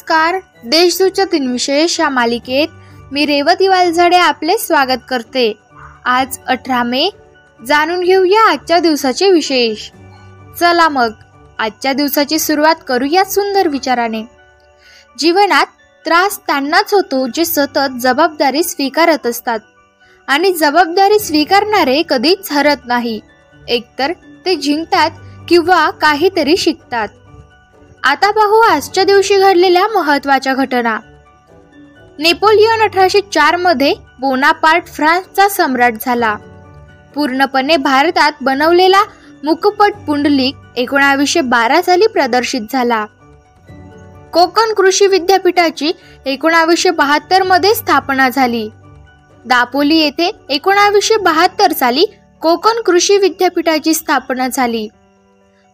नमस्कार. देशदूतच्या दिनविशेष या मालिकेत मी रेवती वालझडे आपले स्वागत करते. आज अठरा मे. जाणून घेऊया आजच्या दिवसाचे विशेष. चला मग आजच्या दिवसाची सुरुवात करूया सुंदर विचाराने. जीवनात त्रास त्यांनाच होतो जे सतत जबाबदारी स्वीकारत असतात. आणि जबाबदारी स्वीकारणारे कधीच हरत नाही. एकतर ते जिंकतात किंवा काहीतरी शिकतात. आता पाहू आजच्या दिवशी घडलेल्या महत्त्वाच्या घटना. नेपोलियन अठराशे चारमध्ये बोनापार्ट फ्रान्सचा सम्राट झाला. पूर्णपणे भारतात बनवलेला मुकपट पुंडलिक एकोणावीसशे बारा साली प्रदर्शित झाला. कोकण कृषी विद्यापीठाची एकोणावीसशे बहात्तरमध्ये स्थापना झाली. दापोली येथे एकोणावीसशे बहात्तर साली कोकण कृषी विद्यापीठाची स्थापना झाली.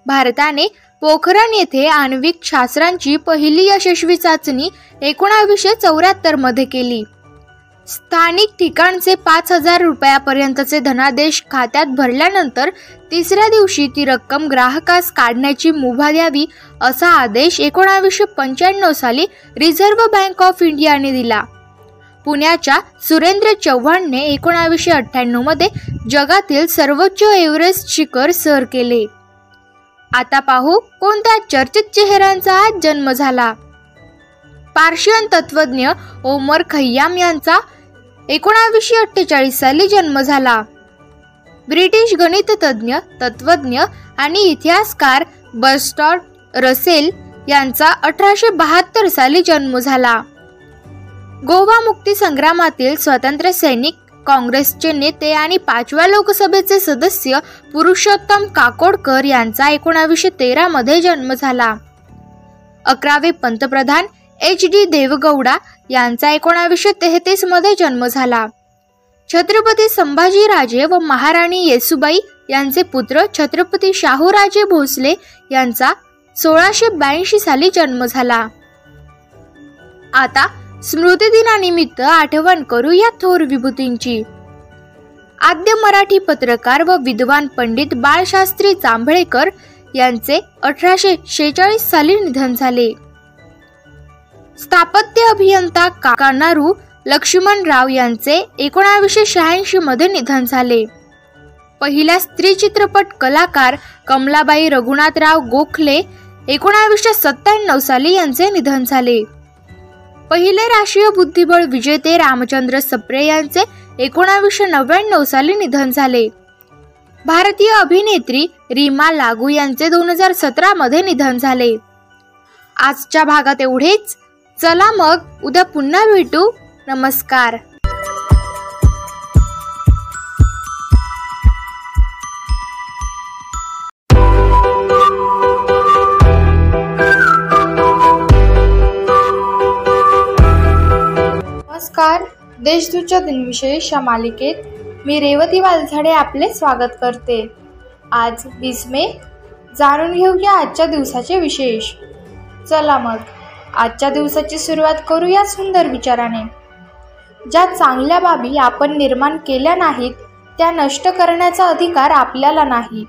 भारताने पोखरण येथे आण्विक शास्त्रांची पहिली यशस्वी चाचणी एकोणावीसशे चौऱ्याहत्तरमध्ये केली. स्थानिक ठिकाणचे पाच हजार रुपयापर्यंतचे धनादेश खात्यात भरल्यानंतर तिसऱ्या दिवशी ती रक्कम ग्राहकास काढण्याची मुभा द्यावी असा आदेश एकोणावीसशे पंच्याण्णव साली रिझर्व्ह बँक ऑफ इंडियाने दिला. पुण्याच्या सुरेंद्र चव्हाणने एकोणावीसशे अठ्ठ्याण्णवमध्ये जगातील सर्वोच्च एव्हरेस्ट शिखर सर केले. आता पाहू कोणत्या चर्चित चेहऱ्यांचा आज जन्म झाला. पार्शियन तत्वज्ञ ओमर खय्याम यांचा एकोणावीसशे अठ्ठेचाळीस साली जन्म झाला. ब्रिटिश गणिततज्ञ तत्वज्ञ आणि इतिहासकार बर्स्टॉट रसेल यांचा अठराशे बहात्तर साली जन्म झाला. गोवा मुक्ती संग्रामातील स्वतंत्र सैनिक काँग्रेसचे नेते आणि पाचव्या लोकसभेचे सदस्य पुरुषोत्तम काकोडकर यांचा एकोणावीसशे तेरामध्ये जन्म झाला. अकरावे पंतप्रधान एच डी देवगौडा यांचा एकोणावीसशे तेहतीसमध्ये जन्म झाला. छत्रपती संभाजीराजे व महाराणी येसुबाई यांचे पुत्र छत्रपती शाहूराजे भोसले यांचा सोळाशे ब्याऐंशी साली जन्म झाला. आता स्मृतिदिनानिमित्त आठवण करू या थोर विभूतींची. आद्य मराठी पत्रकार व विद्वान पंडित बाळशास्त्री जांभळेकर यांचे अठराशे शेहेचाळीस साली निधन झाले. स्थापत्य अभियंता काकानारू लक्ष्मणराव यांचे एकोणावीसशे शहाऐंशी मध्ये निधन झाले. पहिल्या स्त्री चित्रपट कलाकार कमलाबाई रघुनाथराव गोखले एकोणावीसशे सत्त्याण्णव साली यांचे निधन झाले. पहिले राष्ट्रीय बुद्धिबळ विजेते रामचंद्र सप्रे यांचे एकोणावीसशे नव्याण्णव साली निधन झाले. भारतीय अभिनेत्री रीमा लागू यांचे दोन हजार सतरामध्ये निधन झाले. आजच्या भागात एवढेच. चला मग उद्या पुन्हा भेटू. नमस्कार. देशदूतच्या दिनविशेष या मालिकेत मी रेवती वालझाडे आपले स्वागत करते. आज वीस मे. जाणून घेऊया आजच्या दिवसाचे विशेष. चला मग आजच्या दिवसाची सुरुवात करूया सुंदर विचाराने. ज्या चांगल्या बाबी आपण निर्माण केल्या नाहीत त्या नष्ट करण्याचा अधिकार आपल्याला नाही.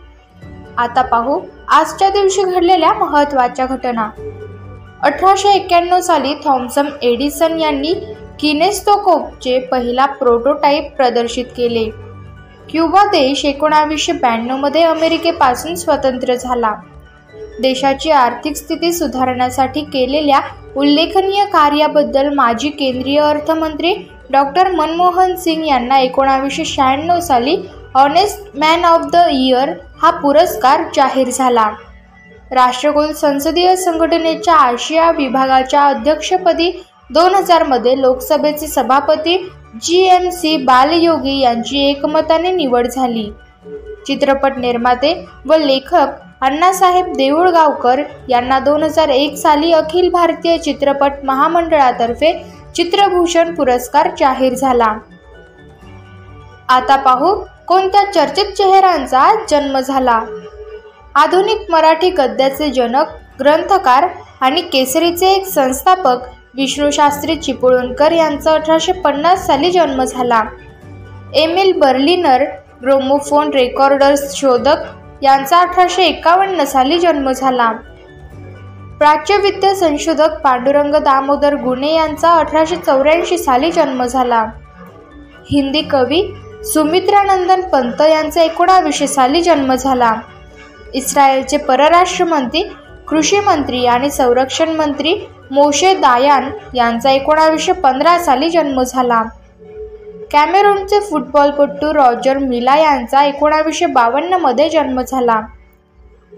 आता पाहू आजच्या दिवशी घडलेल्या महत्त्वाच्या घटना. अठराशे एक्क्याण्णव साली थॉम्सन एडिसन यांनी किनेस्तोकोपचे पहिला प्रोटोटाईप प्रदर्शित केले. क्युबा देश एकोणावीसशे ब्याण्णवमध्ये अमेरिकेपासून स्वतंत्र झाला. देशाची आर्थिक स्थिती सुधारण्यासाठी केलेल्या उल्लेखनीय कार्याबद्दल माजी केंद्रीय अर्थमंत्री डॉक्टर मनमोहन सिंग यांना एकोणावीसशे शहाण्णव साली honest man of the year हा पुरस्कार जाहीर झाला. राष्ट्रकुल संसदीय संघटनेच्या आशिया विभागाच्या अध्यक्षपदी दोन हजारमध्ये लोकसभेचे सभापती जी एम सी बालयोगी यांची एकमताने निवड झाली. चित्रपट निर्माते व लेखक अण्णासाहेब देऊळगावकर यांना दोन हजार एक साली अखिल भारतीय चित्रपट महामंडळातर्फे चित्रभूषण पुरस्कार जाहीर झाला. आता पाहू कोणत्या चर्चित चेहऱ्यांचा जन्म झाला. आधुनिक मराठी गद्याचे जनक ग्रंथकार आणि केसरीचे एक संस्थापक विष्णूशास्त्री चिपळूणकर यांचा अठराशे पन्नास साली जन्म झाला. एमिल बर्लिनर ग्रोमोफोन रेकॉर्डर्स शोधक यांचा अठराशे एकावन्न साली जन्म झाला. प्राच्यविद्या संशोधक पांडुरंग दामोदर गुणे यांचा अठराशे चौऱ्याऐंशी साली जन्म झाला. हिंदी कवी सुमित्रानंदन पंत यांचा एकोणावीसशे साली जन्म झाला. इस्रायलचे परराष्ट्र मंत्री कृषी मंत्री आणि संरक्षण मंत्री मोशे दायान यांचा एकोणावीसशे पंधरा साली जन्म झाला. कॅमेरूनचे फुटबॉलपटू रॉजर मिला यांचा एकोणावीसशे बावन्नमध्ये जन्म झाला.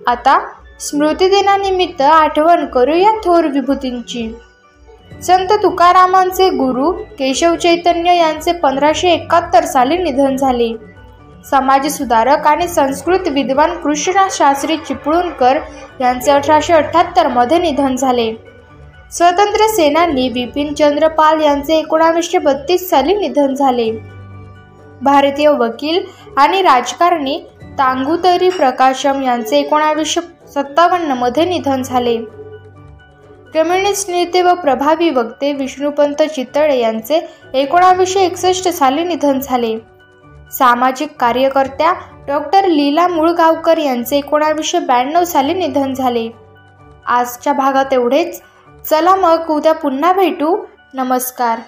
आता स्मृतिदिनानिमित्त आठवण करूया थोर विभूतींची. संत तुकारामांचे गुरु केशव चैतन्य यांचे पंधराशे एकाहत्तर साली निधन झाले. समाजसुधारक आणि संस्कृत विद्वान कृष्णशास्त्री चिपळूणकर यांचे अठराशे अठ्ठ्याहत्तरमध्ये निधन झाले. स्वतंत्र सेनानी बिपिन चंद्र पाल यांचे एकोणावीसशे बत्तीस साली निधन झाले. भारतीय वकील आणि राजकारणी तांगुतरी प्रकाशम यांचे एकोणावीसशे सत्तावन्नमध्ये निधन झाले. कम्युनिस्ट नेते व प्रभावी वक्ते विष्णुपंत चितळे यांचे एकोणावीसशे एकसष्ट साली निधन झाले. सामाजिक कार्यकर्त्या डॉक्टर लीला मुळगावकर यांचे एकोणावीसशे ब्याण्णव साली निधन झाले. आजच्या भागात एवढेच. चला मग उद्या पुन्हा भेटू. नमस्कार.